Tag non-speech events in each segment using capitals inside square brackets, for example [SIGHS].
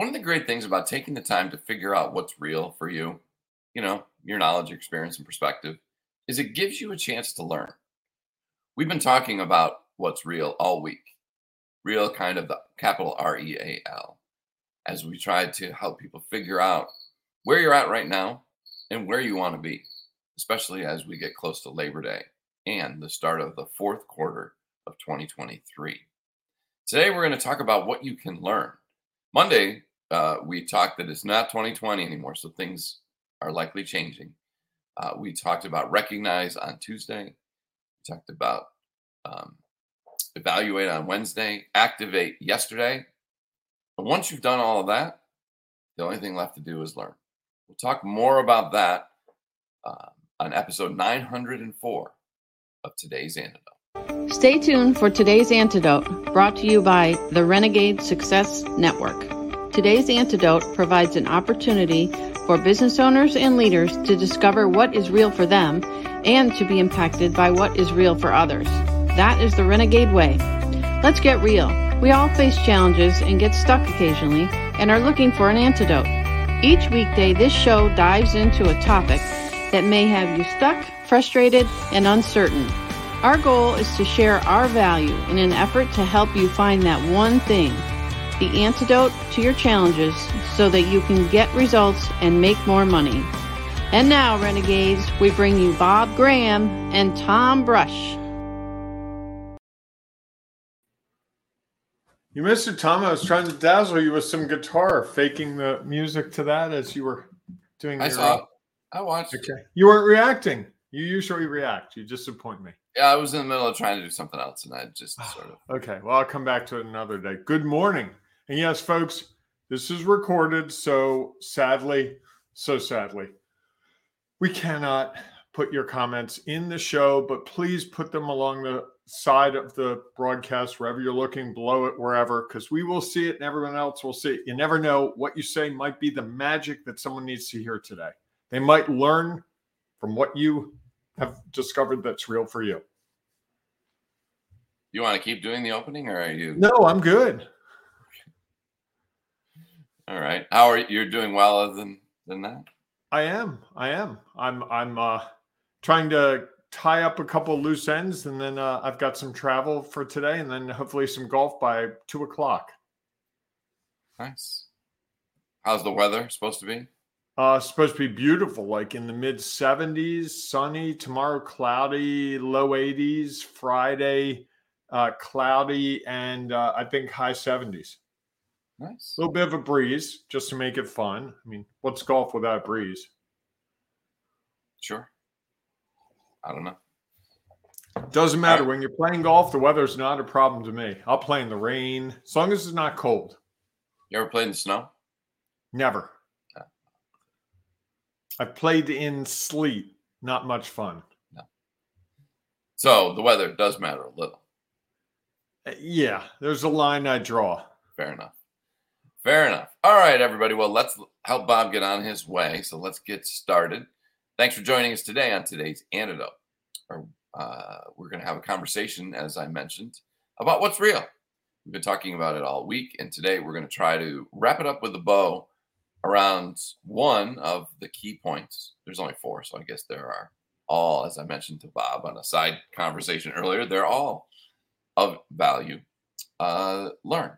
One of the great things about taking the time to figure out what's real for you, you know, your knowledge, experience, and perspective, is it gives you a chance to learn. We've been talking about what's real all week. Real, kind of the capital R E A L, as we try to help people figure out where you're at right now and where you want to be, especially as we get close to Labor Day and the start of the fourth quarter of 2023. Today, we're going to talk about what you can learn. Monday, uh, we talked that it's not 2020 anymore, so things are likely changing. Uh, we talked about recognize on Tuesday. We talked about um, evaluate on Wednesday, activate yesterday. But once you've done all of that, the only thing left to do is learn. We'll talk more about that uh, on episode 904 of today's Antidote. Stay tuned for today's Antidote, brought to you by the Renegade Success Network. Today's Antidote provides an opportunity for business owners and leaders to discover what is real for them and to be impacted by what is real for others. That is the Renegade Way. Let's get real. We all face challenges and get stuck occasionally and are looking for an antidote. Each weekday, this show dives into a topic that may have you stuck, frustrated, and uncertain. Our goal is to share our value in an effort to help you find that one thing, the antidote to your challenges, so that you can get results and make more money. And now, Renegades, we bring you Bob Graham and Tom Brush. You missed it, Tom. I was trying to dazzle you with some guitar, faking the music to that as you were doing. I your, saw. it. I watched. Okay. You weren't reacting. You usually react. You disappoint me. Yeah, I was in the middle of trying to do something else, and I just sort of. [SIGHS] Okay. Well, I'll come back to it another day. Good morning. And yes, folks, this is recorded. So sadly, so sadly, we cannot put your comments in the show, but please put them along the side of the broadcast, wherever you're looking, below it, wherever, because we will see it and everyone else will see it. You never know what you say might be the magic that someone needs to hear today. They might learn from what you have discovered that's real for you. You want to keep doing the opening, or are you? No, I'm good. All right. How are you? You're doing well, other than than that. I am. I am. I'm. I'm uh, trying to tie up a couple loose ends, and then uh, I've got some travel for today, and then hopefully some golf by two o'clock. Nice. How's the weather supposed to be? Uh, supposed to be beautiful, like in the mid 70s, sunny. Tomorrow, cloudy, low 80s. Friday, uh, cloudy, and uh, I think high 70s. Nice. A little bit of a breeze just to make it fun. I mean, what's golf without breeze? Sure. I don't know. Doesn't matter. When you're playing golf, the weather's not a problem to me. I'll play in the rain as long as it's not cold. You ever played in the snow? Never. I've played in sleet. Not much fun. No. So the weather does matter a little. Uh, Yeah, there's a line I draw. Fair enough. Fair enough. All right, everybody. Well, let's help Bob get on his way. So let's get started. Thanks for joining us today on today's antidote. Or, uh, we're going to have a conversation, as I mentioned, about what's real. We've been talking about it all week, and today we're going to try to wrap it up with a bow around one of the key points. There's only four, so I guess there are all, as I mentioned to Bob on a side conversation earlier, they're all of value. Uh, learn.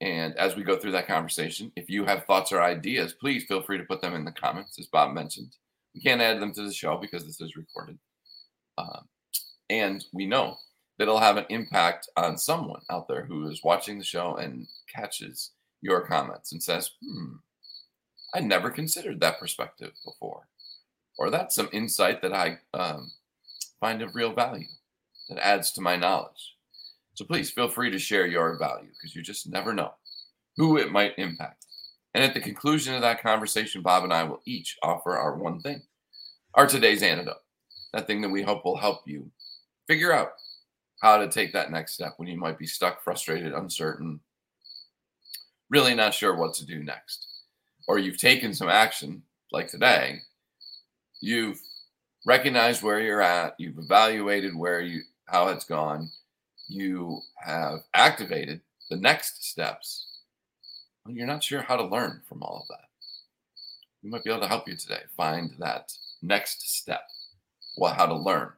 And as we go through that conversation, if you have thoughts or ideas, please feel free to put them in the comments, as Bob mentioned. We can't add them to the show because this is recorded. Um, and we know that it'll have an impact on someone out there who is watching the show and catches your comments and says, hmm, I never considered that perspective before. Or that's some insight that I um, find of real value that adds to my knowledge. So please feel free to share your value because you just never know who it might impact. And at the conclusion of that conversation, Bob and I will each offer our one thing, our today's antidote, that thing that we hope will help you figure out how to take that next step when you might be stuck, frustrated, uncertain, really not sure what to do next. Or you've taken some action, like today, you've recognized where you're at, you've evaluated where you how it's gone, you have activated the next steps. You're not sure how to learn from all of that. We might be able to help you today find that next step. Well, how to learn.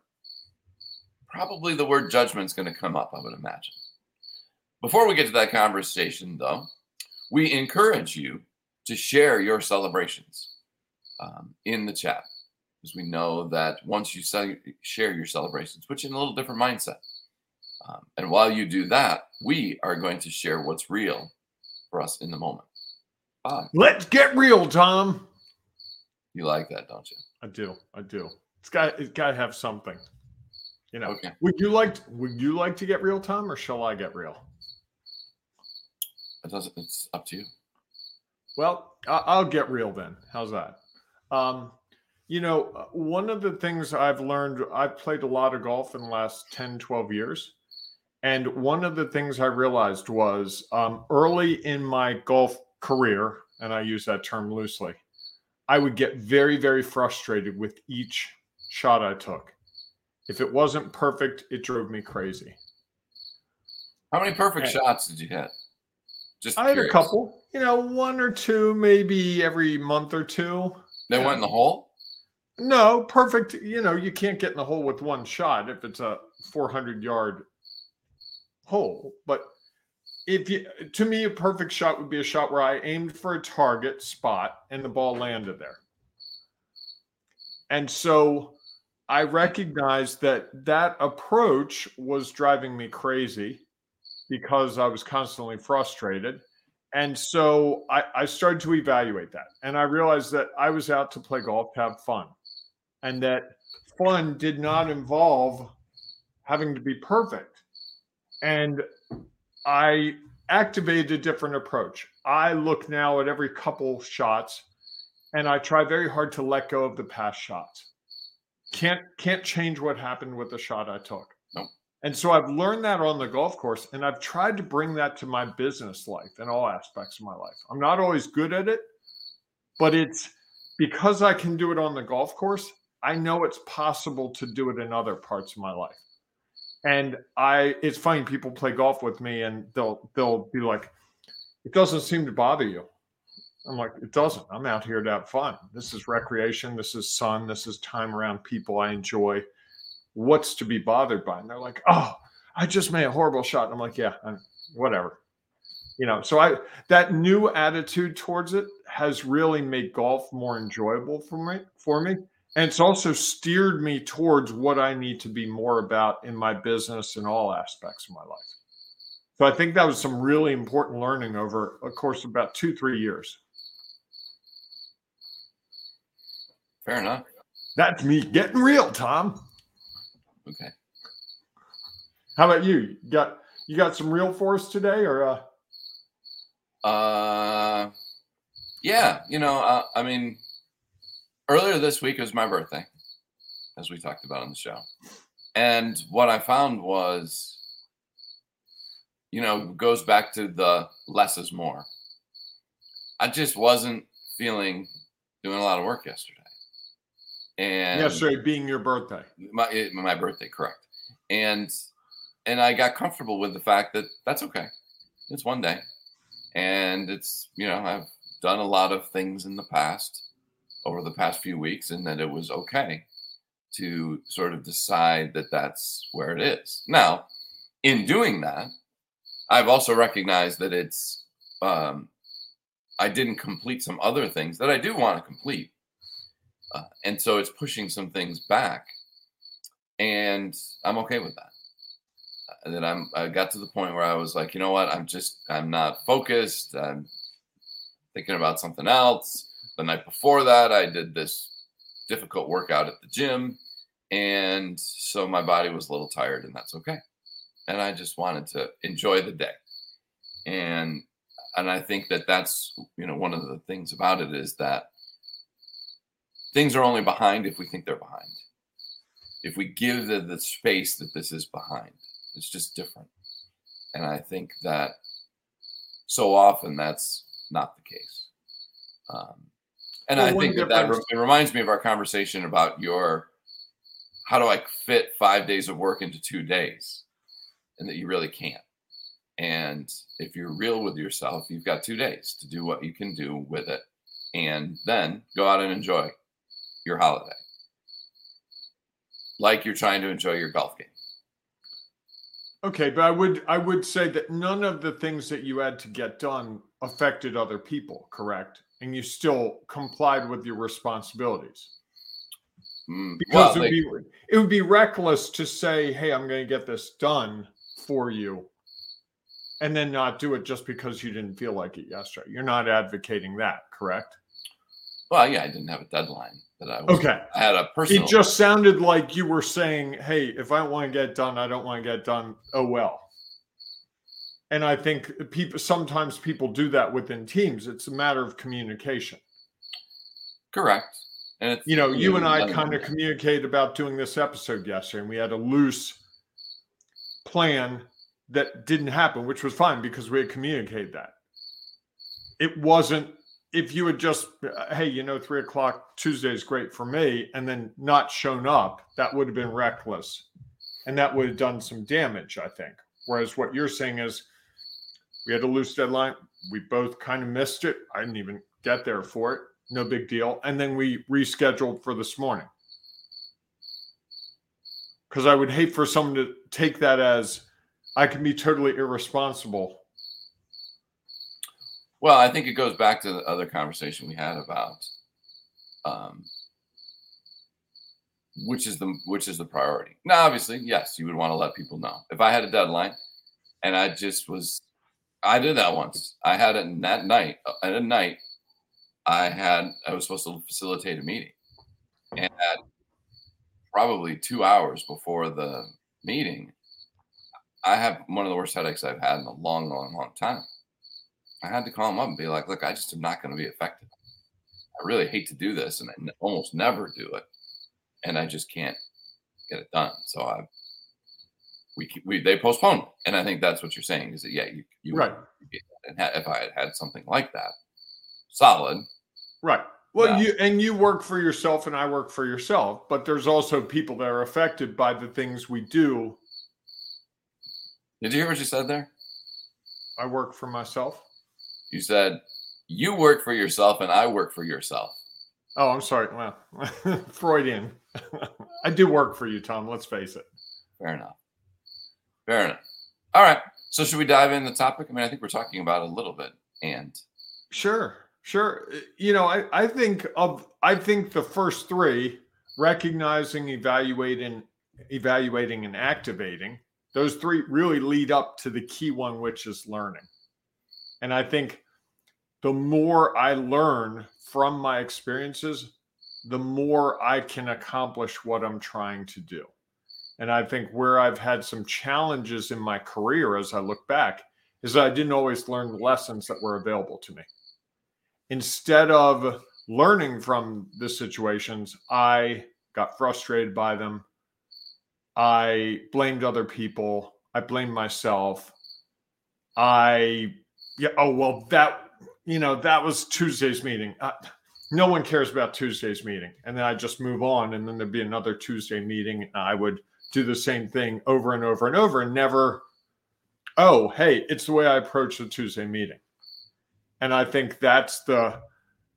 Probably the word judgment is going to come up, I would imagine. Before we get to that conversation, though, we encourage you to share your celebrations um, in the chat because we know that once you share your celebrations, you in a little different mindset. Um, and while you do that, we are going to share what's real for us in the moment. Bob. Let's get real, Tom. You like that, don't you? I do. I do. It's got it's got to have something. You know. Okay. Would you like to, would you like to get real, Tom, or shall I get real? It doesn't. It's up to you. Well, I'll get real then. How's that? Um, you know, uh, one of the things I've learned, I've played a lot of golf in the last 10, 12 years. And one of the things I realized was um, early in my golf career, and I use that term loosely, I would get very, very frustrated with each shot I took. If it wasn't perfect, it drove me crazy. How many perfect and shots did you hit? Just I curious. had a couple, you know, one or two, maybe every month or two. They yeah. went in the hole? No, perfect. You know, you can't get in the hole with one shot if it's a 400 yard hole. But if you, to me, a perfect shot would be a shot where I aimed for a target spot and the ball landed there. And so I recognized that that approach was driving me crazy because I was constantly frustrated. And so I, I, started to evaluate that. And I realized that I was out to play golf, to have fun, and that fun did not involve having to be perfect. And I activated a different approach. I look now at every couple shots and I try very hard to let go of the past shots. Can't can't change what happened with the shot I took. No. And so I've learned that on the golf course and I've tried to bring that to my business life and all aspects of my life. I'm not always good at it, but it's because I can do it on the golf course, I know it's possible to do it in other parts of my life. And I, it's funny. People play golf with me, and they'll they'll be like, "It doesn't seem to bother you." I'm like, "It doesn't. I'm out here to have fun. This is recreation. This is sun. This is time around people I enjoy. What's to be bothered by?" And they're like, "Oh, I just made a horrible shot." And I'm like, "Yeah, I'm, whatever." You know, so I that new attitude towards it has really made golf more enjoyable for me. For me, and it's also steered me towards what I need to be more about in my business and all aspects of my life. So I think that was some really important learning over a course of about two, three years. Fair enough. That's me getting real, Tom. Okay. How about you? you got you got some real force today, or uh? Uh, yeah. You know, uh, I mean, earlier this week was my birthday, as we talked about on the show. And what I found was, you know, goes back to the less is more. I just wasn't feeling doing a lot of work yesterday. And yesterday being your birthday. My my birthday, correct. And and I got comfortable with the fact that that's okay. It's one day. And it's, you know, I've done a lot of things in the past over the past few weeks and that it was okay to sort of decide that that's where it is. Now, in doing that, I've also recognized that it's, um, I didn't complete some other things that I do want to complete. Uh, and so it's pushing some things back. And I'm okay with that. And uh, then I'm, I got to the point where I was like, you know what? I'm just, I'm not focused. I'm thinking about something else the night before that, I did this difficult workout at the gym. And so my body was a little tired, and that's okay. And I just wanted to enjoy the day. And and I think that that's you know one of the things about it is that things are only behind if we think they're behind. If we give the, the space that this is behind, it's just different. And I think that so often that's not the case. Um, and I think that, that it reminds me of our conversation about your how do I fit five days of work into two days, and that you really can't. And if you're real with yourself, you've got two days to do what you can do with it and then go out and enjoy your holiday like you're trying to enjoy your golf game. Okay, but I would I would say that none of the things that you had to get done affected other people, correct? And you still complied with your responsibilities. Mm, Because well, it, would they- be, it would be reckless to say, "Hey, I'm going to get this done for you," and then not do it just because you didn't feel like it yesterday. You're not advocating that, correct? well, yeah, I didn't have a deadline that I was. Okay. I had a personal. It just sounded like you were saying, "Hey, if I want to get done, I don't want to get done." Oh well. And I think people sometimes people do that within teams. It's a matter of communication. correct. And it's, You know, you and I kind of communicated about doing this episode yesterday, and we had a loose plan that didn't happen, which was fine because we had communicated that. It wasn't if you had just, uh, hey, you know, three o'clock Tuesday is great for me, and then not shown up, that would have been reckless. And that would have done some damage, I think. Whereas what you're saying is we had a loose deadline. We both kind of missed it. I didn't even get there for it. No big deal. And then we rescheduled for this morning. Because I would hate for someone to take that as I can be totally irresponsible. Well, I think it goes back to the other conversation we had about um, which is the which is the priority. Now, obviously, yes, you would want to let people know. If I had a deadline and I just was, I did that once. I had it that night. Uh, at a night, I had I was supposed to facilitate a meeting, and probably two hours before the meeting, I have one of the worst headaches I've had in a long, long, long time. I had to call him up and be like, look, I just am not going to be effective. I really hate to do this and I almost never do it. And I just can't get it done. So I, we, we, they postponed. And I think that's what you're saying is that, yeah, you, you, Right. and if I had had something like that, solid. Right. Well, Yeah. you and you work for yourself and I work for yourself, but there's also people that are affected by the things we do. Did you hear what you said there? I work for myself. You said you work for yourself and I work for yourself. Oh, I'm sorry. Well, [LAUGHS] Freudian. [LAUGHS] I do work for you, Tom. Let's face it. Fair enough. Fair enough. All right. So should we dive in the topic? I mean, I think we're talking about a little bit. And Sure, sure. You know, I, I think of I think the first three, recognizing, evaluating, evaluating, and activating, those three really lead up to the key one, which is learning. And I think the more I learn from my experiences, the more I can accomplish what I'm trying to do. And I think where I've had some challenges in my career as I look back is I didn't always learn the lessons that were available to me. Instead of learning from the situations, I got frustrated by them. I blamed other people. I blamed myself. I, yeah, oh, well, that, you know, that was Tuesday's meeting. Uh, no one cares about Tuesday's meeting. And then I just move on. And then there'd be another Tuesday meeting. And I would do the same thing over and over and over and never oh, hey, it's the way I approach the Tuesday meeting. And I think that's the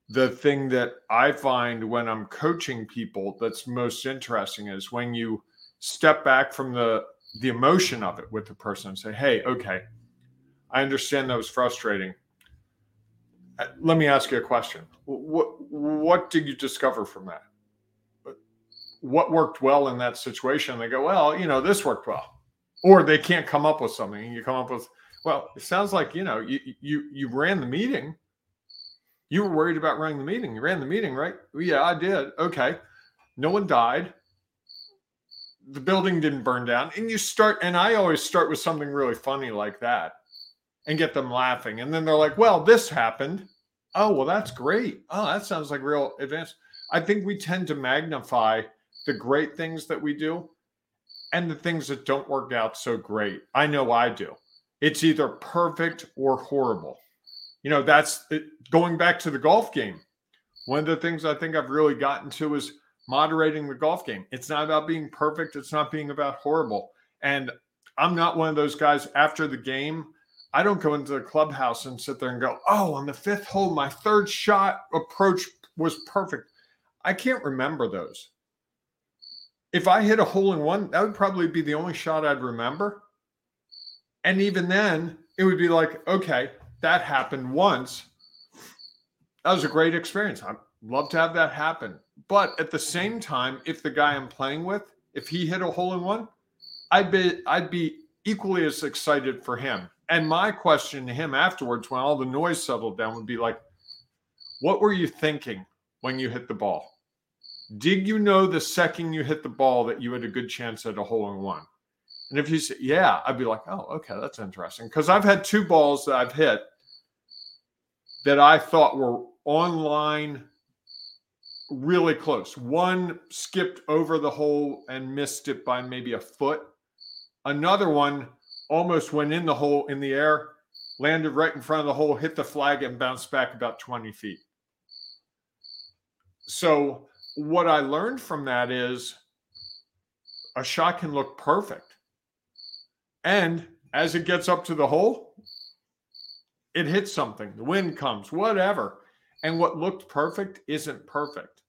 the thing that I find when I'm coaching people that's most interesting is when you step back from the the emotion of it with the person and say, "Hey, okay, I understand that was frustrating. Uh, Let me ask you a question. What what did you discover from that? What worked well in that situation?" They go, "Well, you know, this worked well." or they can't come up with something you come up with well it sounds like you know you you you ran the meeting. You were worried about running the meeting. You ran the meeting right? Well, yeah i did. Okay. No one died. The building didn't burn down and you start and i always start with something really funny like that and get them laughing and then they're like well this happened. Oh well that's great. Oh that sounds like real advanced. I think we tend to magnify the great things that we do and the things that don't work out so great. I know I do. It's either perfect or horrible. You know, that's it, going back to the golf game. One of the things I think I've really gotten to is moderating the golf game. It's not about being perfect, it's not being about horrible. And I'm not one of those guys after the game. I don't go into the clubhouse and sit there and go, oh, on the fifth hole, my third shot approach was perfect. I can't remember those. If I hit a hole in one, that would probably be the only shot I'd remember. And even then, it would be like, okay, that happened once. That was a great experience. I'd love to have that happen. But at the same time, if the guy I'm playing with, if he hit a hole in one, I'd be I'd be equally as excited for him. And my question to him afterwards, when all the noise settled down, would be like, what were you thinking when you hit the ball? Did you know the second you hit the ball that you had a good chance at a hole in one? And if you say, yeah, I'd be like, oh, okay, that's interesting. Because I've had two balls that I've hit that I thought were online really close. One skipped over the hole and missed it by maybe a foot. Another one almost went in the hole in the air, landed right in front of the hole, hit the flag, and bounced back about 20 feet. So, what I learned from that is a shot can look perfect. And as it gets up to the hole, it hits something, the wind comes, whatever. And what looked perfect isn't perfect.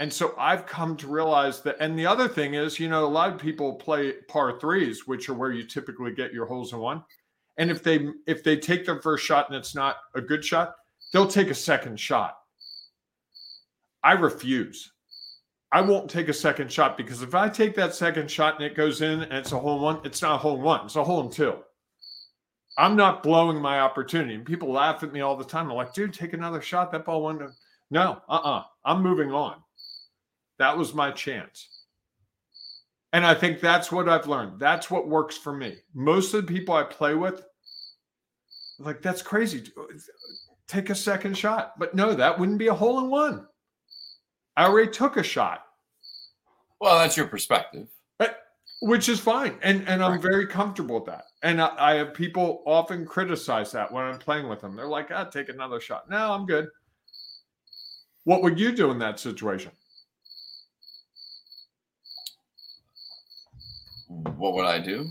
And so I've come to realize that. And the other thing is, you know, a lot of people play par threes, which are where you typically get your holes in one. And if they if they take their first shot and it's not a good shot, they'll take a second shot. I refuse. I won't take a second shot because if I take that second shot and it goes in and it's a hole in one, it's not a hole in one, it's a hole in two. I'm not blowing my opportunity. And people laugh at me all the time. They're like, dude, take another shot. That ball went. No, uh uh-uh. uh. i am moving on. That was my chance. And I think that's what I've learned. That's what works for me. Most of the people I play with, like, that's crazy. Take a second shot. But no, that wouldn't be a hole in one. I already took a shot. Well, that's your perspective. Which is fine. And and I'm very comfortable with that. And I, I have people often criticize that when I'm playing with them. They're like, ah, take another shot. No, I'm good. What would you do in that situation? what would I do?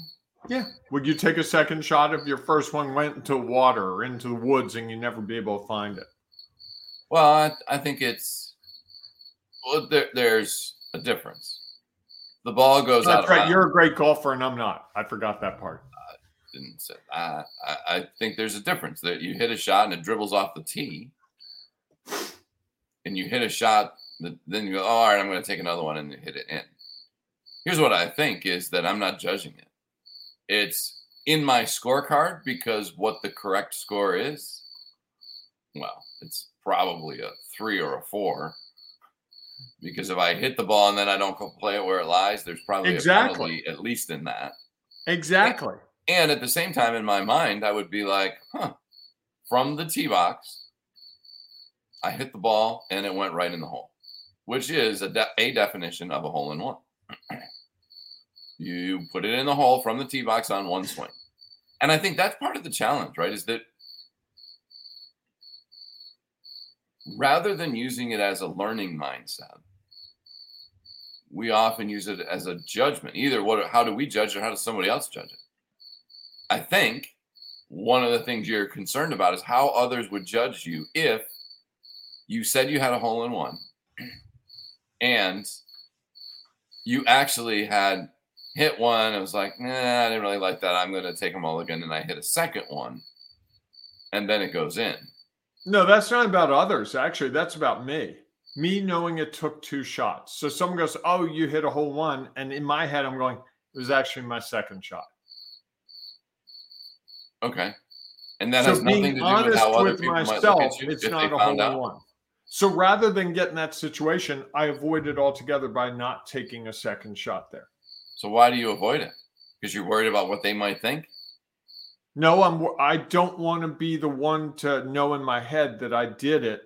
Yeah. Would you take a second shot if your first one went into water or into the woods and you never be able to find it? Well, I, I think it's well, there, there's a difference. The ball goes That's out. right. You're a great golfer, and I'm not. I forgot that part. I didn't say. I, I I think there's a difference that you hit a shot and it dribbles off the tee, and you hit a shot that then you go, oh, all right, I'm going to take another one and hit it in here's what I think is that I'm not judging it. It's in my scorecard because what the correct score is, well, it's probably a three or a four. Because if I hit the ball and then I don't play it where it lies, there's probably exactly. a penalty at least in that. Exactly. And at the same time, in my mind, I would be like, huh, from the tee box, I hit the ball and it went right in the hole, which is a, de- a definition of a hole in one. [CLEARS THROAT] you put it in the hole from the tee box on one swing. And I think that's part of the challenge, right? Is that rather than using it as a learning mindset, we often use it as a judgment. Either what how do we judge or how does somebody else judge it? I think one of the things you're concerned about is how others would judge you if you said you had a hole in one and you actually had hit one. It was like, nah, I didn't really like that. I'm going to take them all again. And I hit a second one, and then it goes in. No, that's not about others. Actually, that's about me. Me knowing it took two shots. So someone goes, Oh, you hit a hole one. And in my head, I'm going, It was actually my second shot. Okay. And that so has nothing to do with how other people myself, might look at you. It's not a hole in one. So rather than get in that situation, I avoid it altogether by not taking a second shot there. So why do you avoid it? Because you're worried about what they might think? No, I'm I don't want to be the one to know in my head that I did it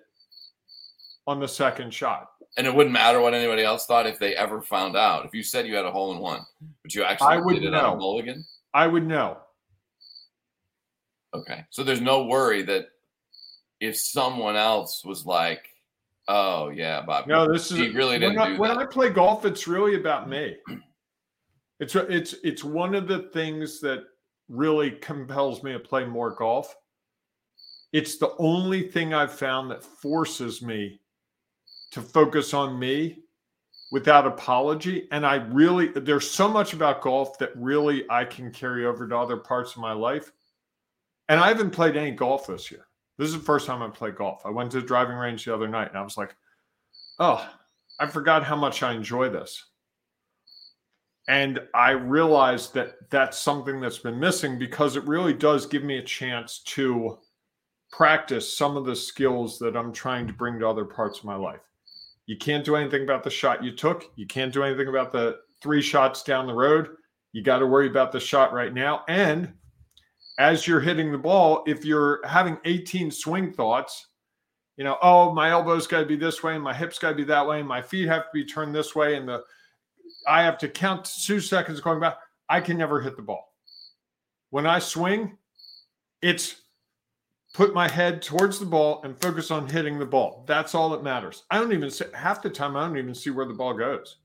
on the second shot. And it wouldn't matter what anybody else thought if they ever found out. If you said you had a hole in one, but you actually I would did it know. on a mulligan? I would know. Okay. So there's no worry that if someone else was like, Oh yeah, Bob. No, this is he really didn't when, I, when I play golf. It's really about me. [CLEARS THROAT] It's it's it's one of the things that really compels me to play more golf. It's the only thing I've found that forces me to focus on me without apology. And I really, there's so much about golf that really I can carry over to other parts of my life. And I haven't played any golf this year. This is the first time I played golf. I went to the driving range the other night and I was like, oh, I forgot how much I enjoy this. And I realized that that's something that's been missing because it really does give me a chance to practice some of the skills that I'm trying to bring to other parts of my life. You can't do anything about the shot you took. You can't do anything about the three shots down the road. You got to worry about the shot right now. And as you're hitting the ball, if you're having 18 swing thoughts, you know, oh, my elbow's got to be this way and my hips got to be that way and my feet have to be turned this way and the I have to count two seconds going back. I can never hit the ball. When I swing, it's put my head towards the ball and focus on hitting the ball. That's all that matters. I don't even see half the time, I don't even see where the ball goes.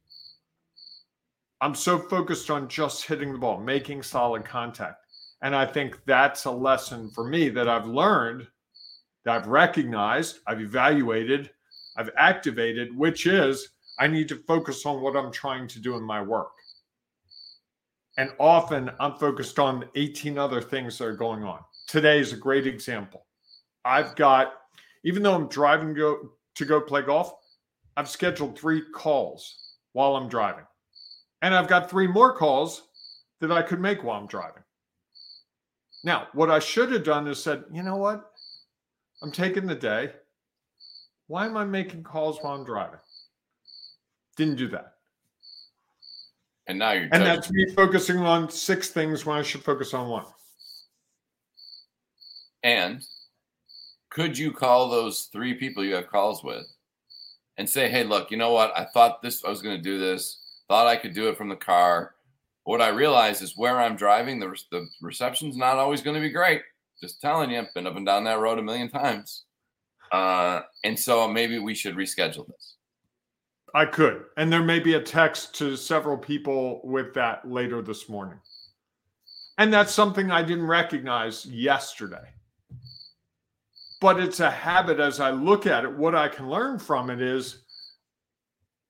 I'm so focused on just hitting the ball, making solid contact. And I think that's a lesson for me that I've learned, that I've recognized, I've evaluated, I've activated, which is I need to focus on what I'm trying to do in my work. And often I'm focused on 18 other things that are going on today is a great example. I've got, even though I'm driving go, to go play golf, I've scheduled three calls while I'm driving. And I've got three more calls that I could make while I'm driving. Now, what I should have done is said, you know what? I'm taking the day. Why am I making calls while I'm driving? Didn't do that. And now you're and that's me focusing on six things when I should focus on one. And could you call those three people you have calls with and say, hey, look, you know what? I thought this, I was going to do this, thought I could do it from the car. What I realize is where I'm driving, the, the reception's not always going to be great. Just telling you, I've been up and down that road a million times. Uh, and so maybe we should reschedule this. I could. And there may be a text to several people with that later this morning. And that's something I didn't recognize yesterday but it's a habit as I look at it. What I can learn from it is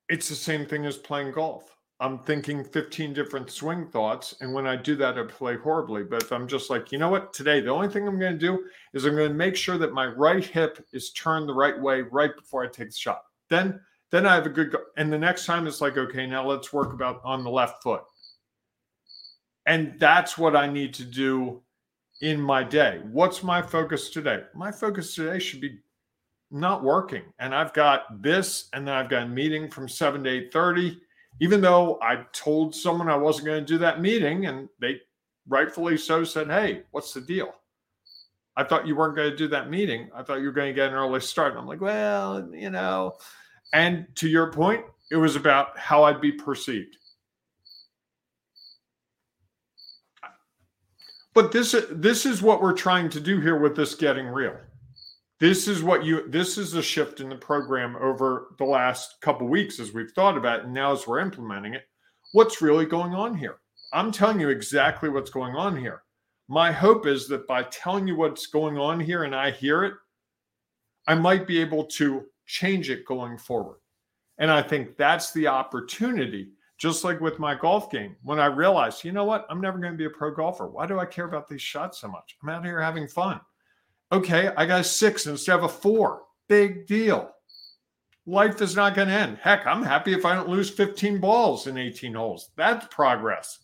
it's the same thing as playing golf. I'm thinking 15 different swing thoughts. And when I do that, I play horribly. But if I'm just like, you know what, today, the only thing I'm going to do is I'm going to make sure that my right hip is turned the right way right before I take the shot. Then, then I have a good go. And the next time it's like, okay, now let's work about on the left foot. And that's what I need to do in my day. What's my focus today? My focus today should be not working. And I've got this, and then I've got a meeting from 7 to 8:30. Even though I told someone I wasn't going to do that meeting, and they rightfully so said, Hey, what's the deal? I thought you weren't going to do that meeting. I thought you were going to get an early start. And I'm like, well, you know. And to your point, it was about how I'd be perceived. But this this is what we're trying to do here with this getting real. This is what you this is a shift in the program over the last couple weeks as we've thought about it and now as we're implementing it. What's really going on here? I'm telling you exactly what's going on here. My hope is that by telling you what's going on here and I hear it, I might be able to change it going forward. And I think that's the opportunity just like with my golf game, when I realized, you know what, I'm never going to be a pro golfer. Why do I care about these shots so much? I'm out here having fun. Okay, I got a six instead of a four. Big deal. Life is not going to end. Heck, I'm happy if I don't lose 15 balls in 18 holes. That's progress.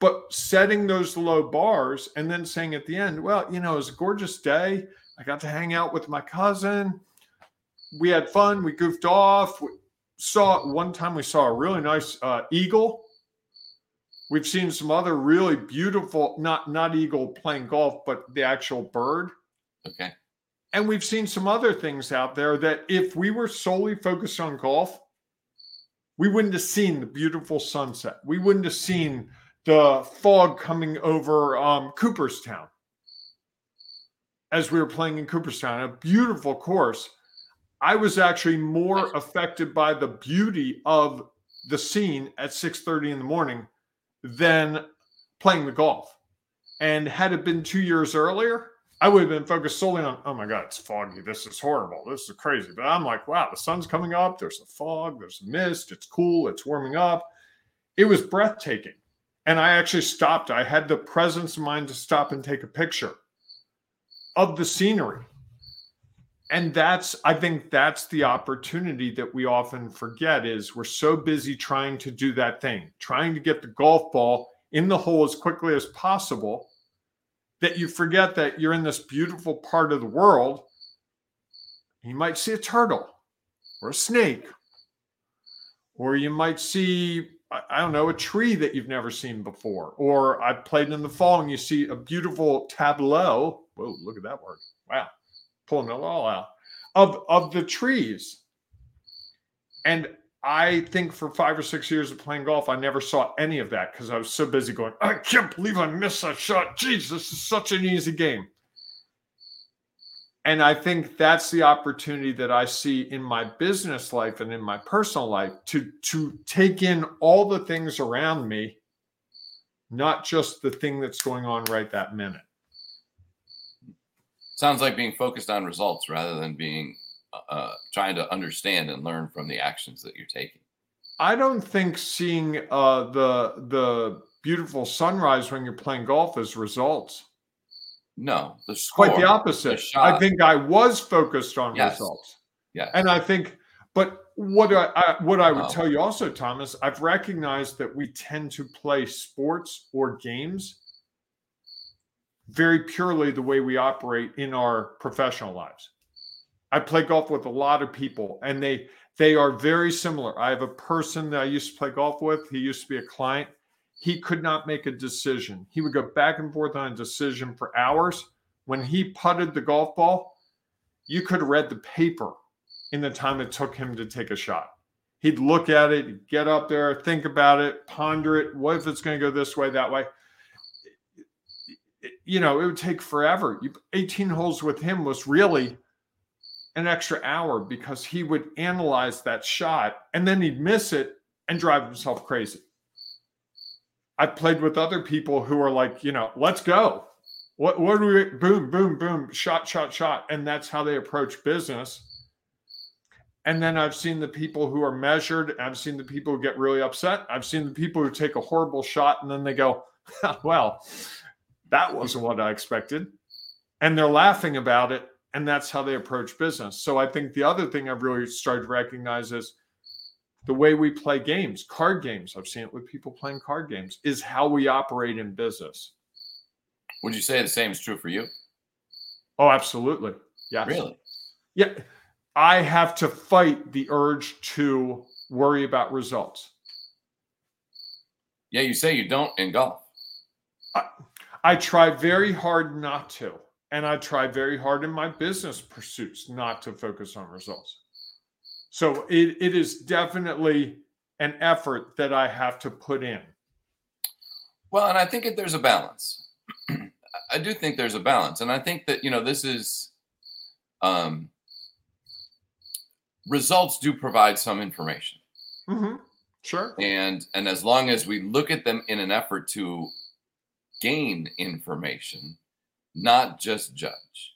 But setting those low bars and then saying at the end, well, you know, it was a gorgeous day. I got to hang out with my cousin. We had fun. We goofed off saw one time we saw a really nice uh, eagle. We've seen some other really beautiful, not not eagle playing golf, but the actual bird. Okay. And we've seen some other things out there that if we were solely focused on golf, we wouldn't have seen the beautiful sunset. We wouldn't have seen the fog coming over um, Cooperstown as we were playing in Cooperstown, a beautiful course I was actually more affected by the beauty of the scene at 6:30 in the morning than playing the golf. And had it been two years earlier, I would have been focused solely on, oh my God, it's foggy. This is horrible. This is crazy. But I'm like, wow, the sun's coming up. There's a fog. There's a mist. It's cool. It's warming up. It was breathtaking. And I actually stopped. I had the presence of mind to stop and take a picture of the scenery. And that's, I think that's the opportunity that we often forget is we're so busy trying to do that thing, trying to get the golf ball in the hole as quickly as possible that you forget that you're in this beautiful part of the world. You might see a turtle or a snake, or you might see, I don't know, a tree that you've never seen before. Or I played in the fall and you see a beautiful tableau. Whoa, look at that word. Wow. Pulling it all out of, of the trees. And I think for five or six years of playing golf, I never saw any of that because I was so busy going, I can't believe I missed that shot. Jeez, this is such an easy game. And I think that's the opportunity that I see in my business life and in my personal life to, to take in all the things around me, not just the thing that's going on right that minute. Sounds like being focused on results rather than being uh, trying to understand and learn from the actions that you're taking. I don't think seeing uh, the the beautiful sunrise when you're playing golf is results. No, the score, quite the opposite. The I think I was focused on yes. results. Yeah, and I think, but what I, I what I would oh. tell you also, Thomas, I've recognized that we tend to play sports or games very purely the way we operate in our professional lives. I play golf with a lot of people and they they are very similar. I have a person that I used to play golf with. He used to be a client. He could not make a decision. He would go back and forth on a decision for hours. When he putted the golf ball, you could have read the paper in the time it took him to take a shot. He'd look at it, get up there, think about it, ponder it. What if it's going to go this way, that way? You know, it would take forever. 18 holes with him was really an extra hour because he would analyze that shot and then he'd miss it and drive himself crazy. I've played with other people who are like, you know, let's go. What what do we boom, boom, boom, shot, shot, shot. And that's how they approach business. And then I've seen the people who are measured. I've seen the people who get really upset. I've seen the people who take a horrible shot and then they go, [LAUGHS] well, that wasn't what I expected. And they're laughing about it and that's how they approach business. So I think the other thing I've really started to recognize is the way we play games, card games. I've seen it with people playing card games, is how we operate in business. Would you say the same is true for you? Oh, absolutely. Yes. Really? Yeah. I have to fight the urge to worry about results. Yeah, you say you don't in golf. I, I try very hard not to. And I try very hard in my business pursuits not to focus on results. So it, it is definitely an effort that I have to put in. Well, and I think that there's a balance. [CLEARS THROAT] I do think there's a balance. And I think that, you know, this is um, results do provide some information. Mm-hmm. Sure. And and as long as we look at them in an effort to gain information, not just judge.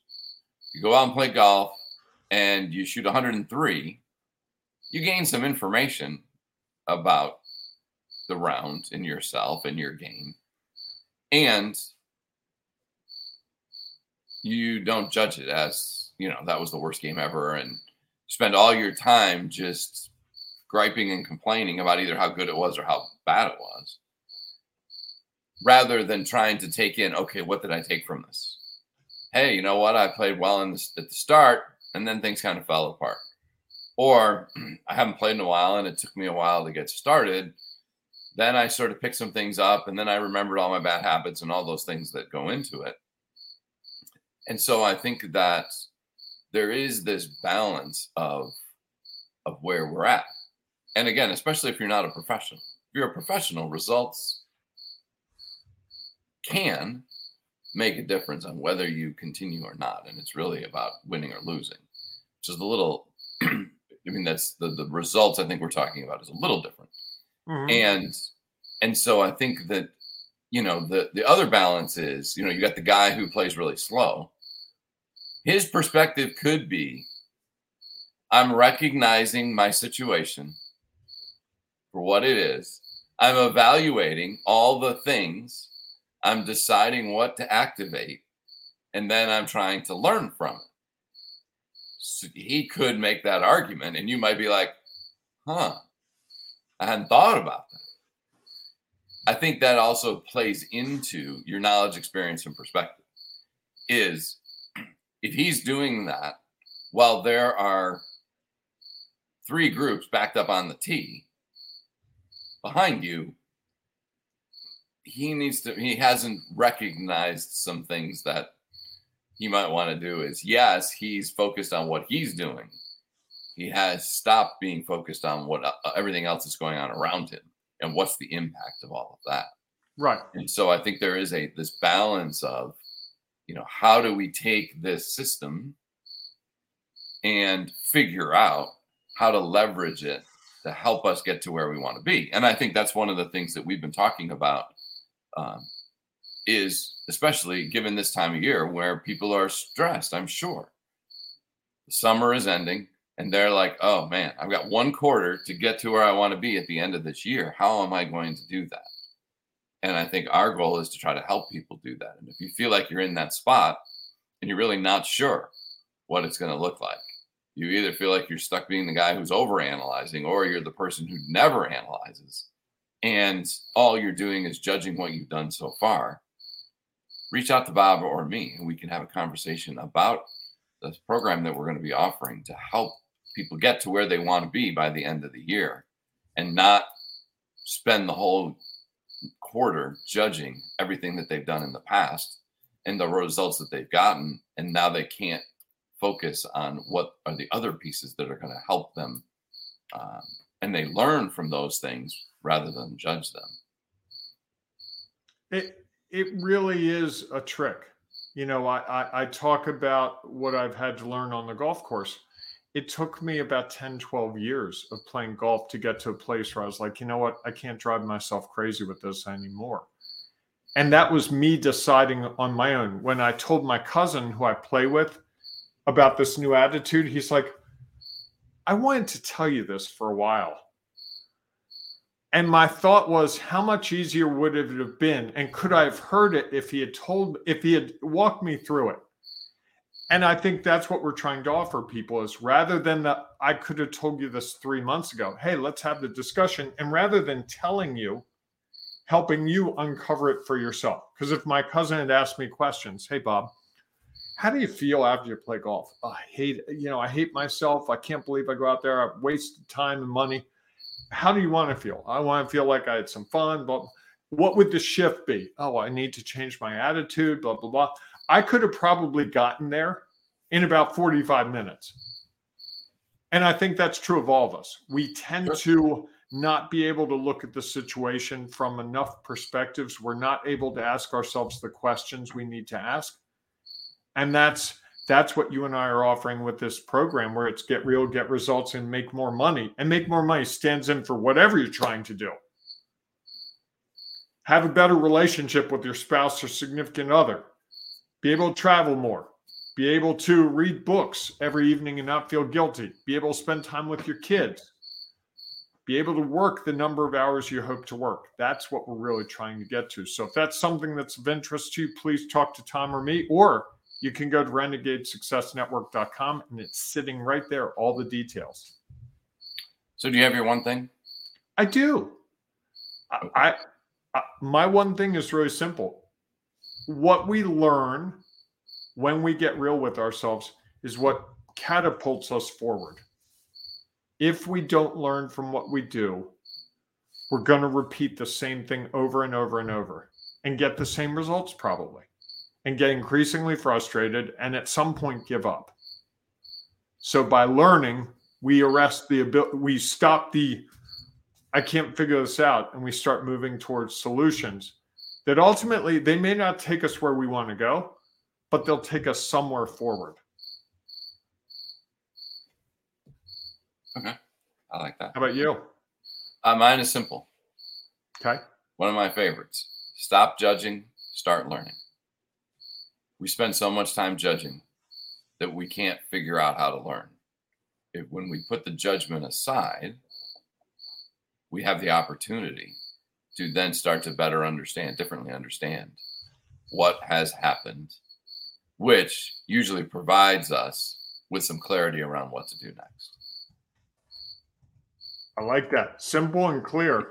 You go out and play golf and you shoot 103, you gain some information about the round and yourself and your game. And you don't judge it as, you know, that was the worst game ever. And spend all your time just griping and complaining about either how good it was or how bad it was rather than trying to take in, okay, what did I take from this? Hey, you know what? I played well in the, at the start, and then things kind of fell apart. Or [CLEARS THROAT] I haven't played in a while, and it took me a while to get started. Then I sort of picked some things up, and then I remembered all my bad habits and all those things that go into it. And so I think that there is this balance of of where we're at. And again, especially if you're not a professional. If you're a professional, results can make a difference on whether you continue or not. And it's really about winning or losing, which is a little, [CLEARS THROAT] I mean, that's the, the results I think we're talking about is a little different. Mm-hmm. And, and so I think that you know, the the other balance is, you know, you got the guy who plays really slow. His perspective could be I'm recognizing my situation for what it is. I'm evaluating all the things. I'm deciding what to activate. And then I'm trying to learn from it. So he could make that argument. And you might be like, huh, I hadn't thought about that. I think that also plays into your knowledge, experience, and perspective. Is if he's doing that while there are three groups backed up on the tee behind you, he needs to, he hasn't recognized some things that he might want to do. Is yes, he's focused on what he's doing. He has stopped being focused on what uh, everything else is going on around him and what's the impact of all of that. Right. And so I think there is a this balance of, you know, how do we take this system and figure out how to leverage it to help us get to where we want to be. And I think that's one of the things that we've been talking about um, is especially given this time of year where people are stressed, I'm sure. The summer is ending and they're like, oh man, I've got one quarter to get to where I want to be at the end of this year. How am I going to do that? And I think our goal is to try to help people do that. And if you feel like you're in that spot and you're really not sure what it's going to look like, you either feel like you're stuck being the guy who's over analyzing or you're the person who never analyzes and all you're doing is judging what you've done so far reach out to bob or me and we can have a conversation about this program that we're going to be offering to help people get to where they want to be by the end of the year and not spend the whole quarter judging everything that they've done in the past and the results that they've gotten and now they can't focus on what are the other pieces that are going to help them um, and they learn from those things rather than judge them. It it really is a trick. You know I, I, I talk about what i've had to learn on the golf course. It took me about 10 12 years of playing golf to get to a place where i was like you know what? I can't drive myself crazy with this anymore. And that was me deciding on my own. When i told my cousin who i play with about this new attitude. He's like, I wanted to tell you this for a while. And my thought was, how much easier would it have been? And could I have heard it if he had told, if he had walked me through it? And I think that's what we're trying to offer people is rather than that, I could have told you this three months ago. Hey, let's have the discussion. And rather than telling you, helping you uncover it for yourself. Because if my cousin had asked me questions, hey, Bob, how do you feel after you play golf? Oh, I hate, you know, I hate myself. I can't believe I go out there. I've wasted time and money. How do you want to feel? I want to feel like I had some fun, but what would the shift be? Oh, I need to change my attitude, blah, blah, blah. I could have probably gotten there in about 45 minutes. And I think that's true of all of us. We tend to not be able to look at the situation from enough perspectives. We're not able to ask ourselves the questions we need to ask and that's that's what you and I are offering with this program where it's get real, get results, and make more money. And make more money stands in for whatever you're trying to do. Have a better relationship with your spouse or significant other. Be able to travel more. Be able to read books every evening and not feel guilty. Be able to spend time with your kids. Be able to work the number of hours you hope to work. That's what we're really trying to get to. So if that's something that's of interest to you, please talk to Tom or me or you can go to renegadesuccessnetwork.com and it's sitting right there, all the details. So, do you have your one thing? I do. I, I, I my one thing is really simple. What we learn when we get real with ourselves is what catapults us forward. If we don't learn from what we do, we're going to repeat the same thing over and over and over and get the same results probably and get increasingly frustrated and at some point give up. So by learning, we arrest the ability, we stop the, I can't figure this out, and we start moving towards solutions that ultimately they may not take us where we want to go, but they'll take us somewhere forward. Okay. I like that. How about you? Uh, mine is simple. Okay. One of my favorites Stop judging, start learning. We spend so much time judging that we can't figure out how to learn. If, when we put the judgment aside, we have the opportunity to then start to better understand, differently understand what has happened, which usually provides us with some clarity around what to do next. I like that. Simple and clear.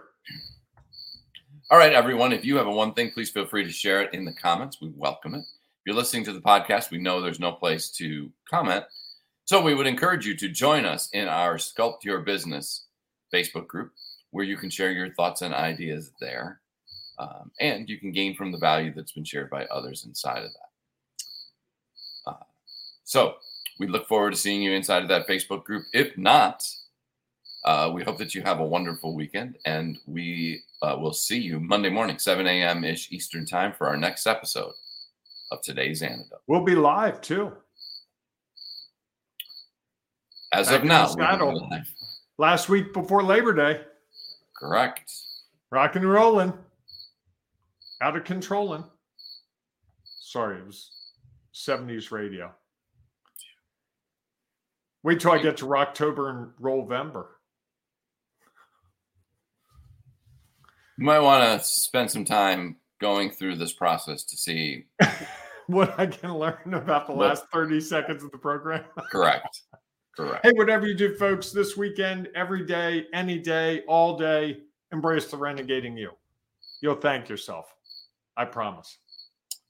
All right, everyone. If you have a one thing, please feel free to share it in the comments. We welcome it. You're listening to the podcast, we know there's no place to comment. So we would encourage you to join us in our Sculpt Your Business Facebook group, where you can share your thoughts and ideas there. Um, and you can gain from the value that's been shared by others inside of that. Uh, so we look forward to seeing you inside of that Facebook group. If not, uh, we hope that you have a wonderful weekend, and we uh, will see you Monday morning, 7 a.m. ish Eastern time, for our next episode of today's antidote. We'll be live too. As Back of now, the we'll be saddle. live. Last week before Labor Day, correct. rock and rolling, out of controlling. Sorry, it was 70s radio. Wait till I get to Rocktober and Rollvember. You might want to spend some time going through this process to see. [LAUGHS] [LAUGHS] What I can learn about the last 30 seconds of the program. [LAUGHS] Correct. Correct. Hey, whatever you do, folks, this weekend, every day, any day, all day, embrace the renegading you. You'll thank yourself. I promise.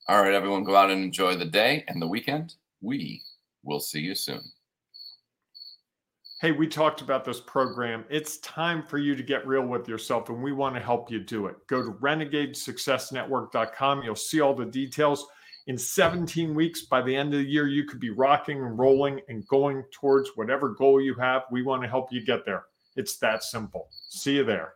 All right, everyone, go out and enjoy the day and the weekend. We will see you soon. Hey, we talked about this program. It's time for you to get real with yourself, and we want to help you do it. Go to renegadesuccessnetwork.com. You'll see all the details. In 17 weeks, by the end of the year, you could be rocking and rolling and going towards whatever goal you have. We want to help you get there. It's that simple. See you there.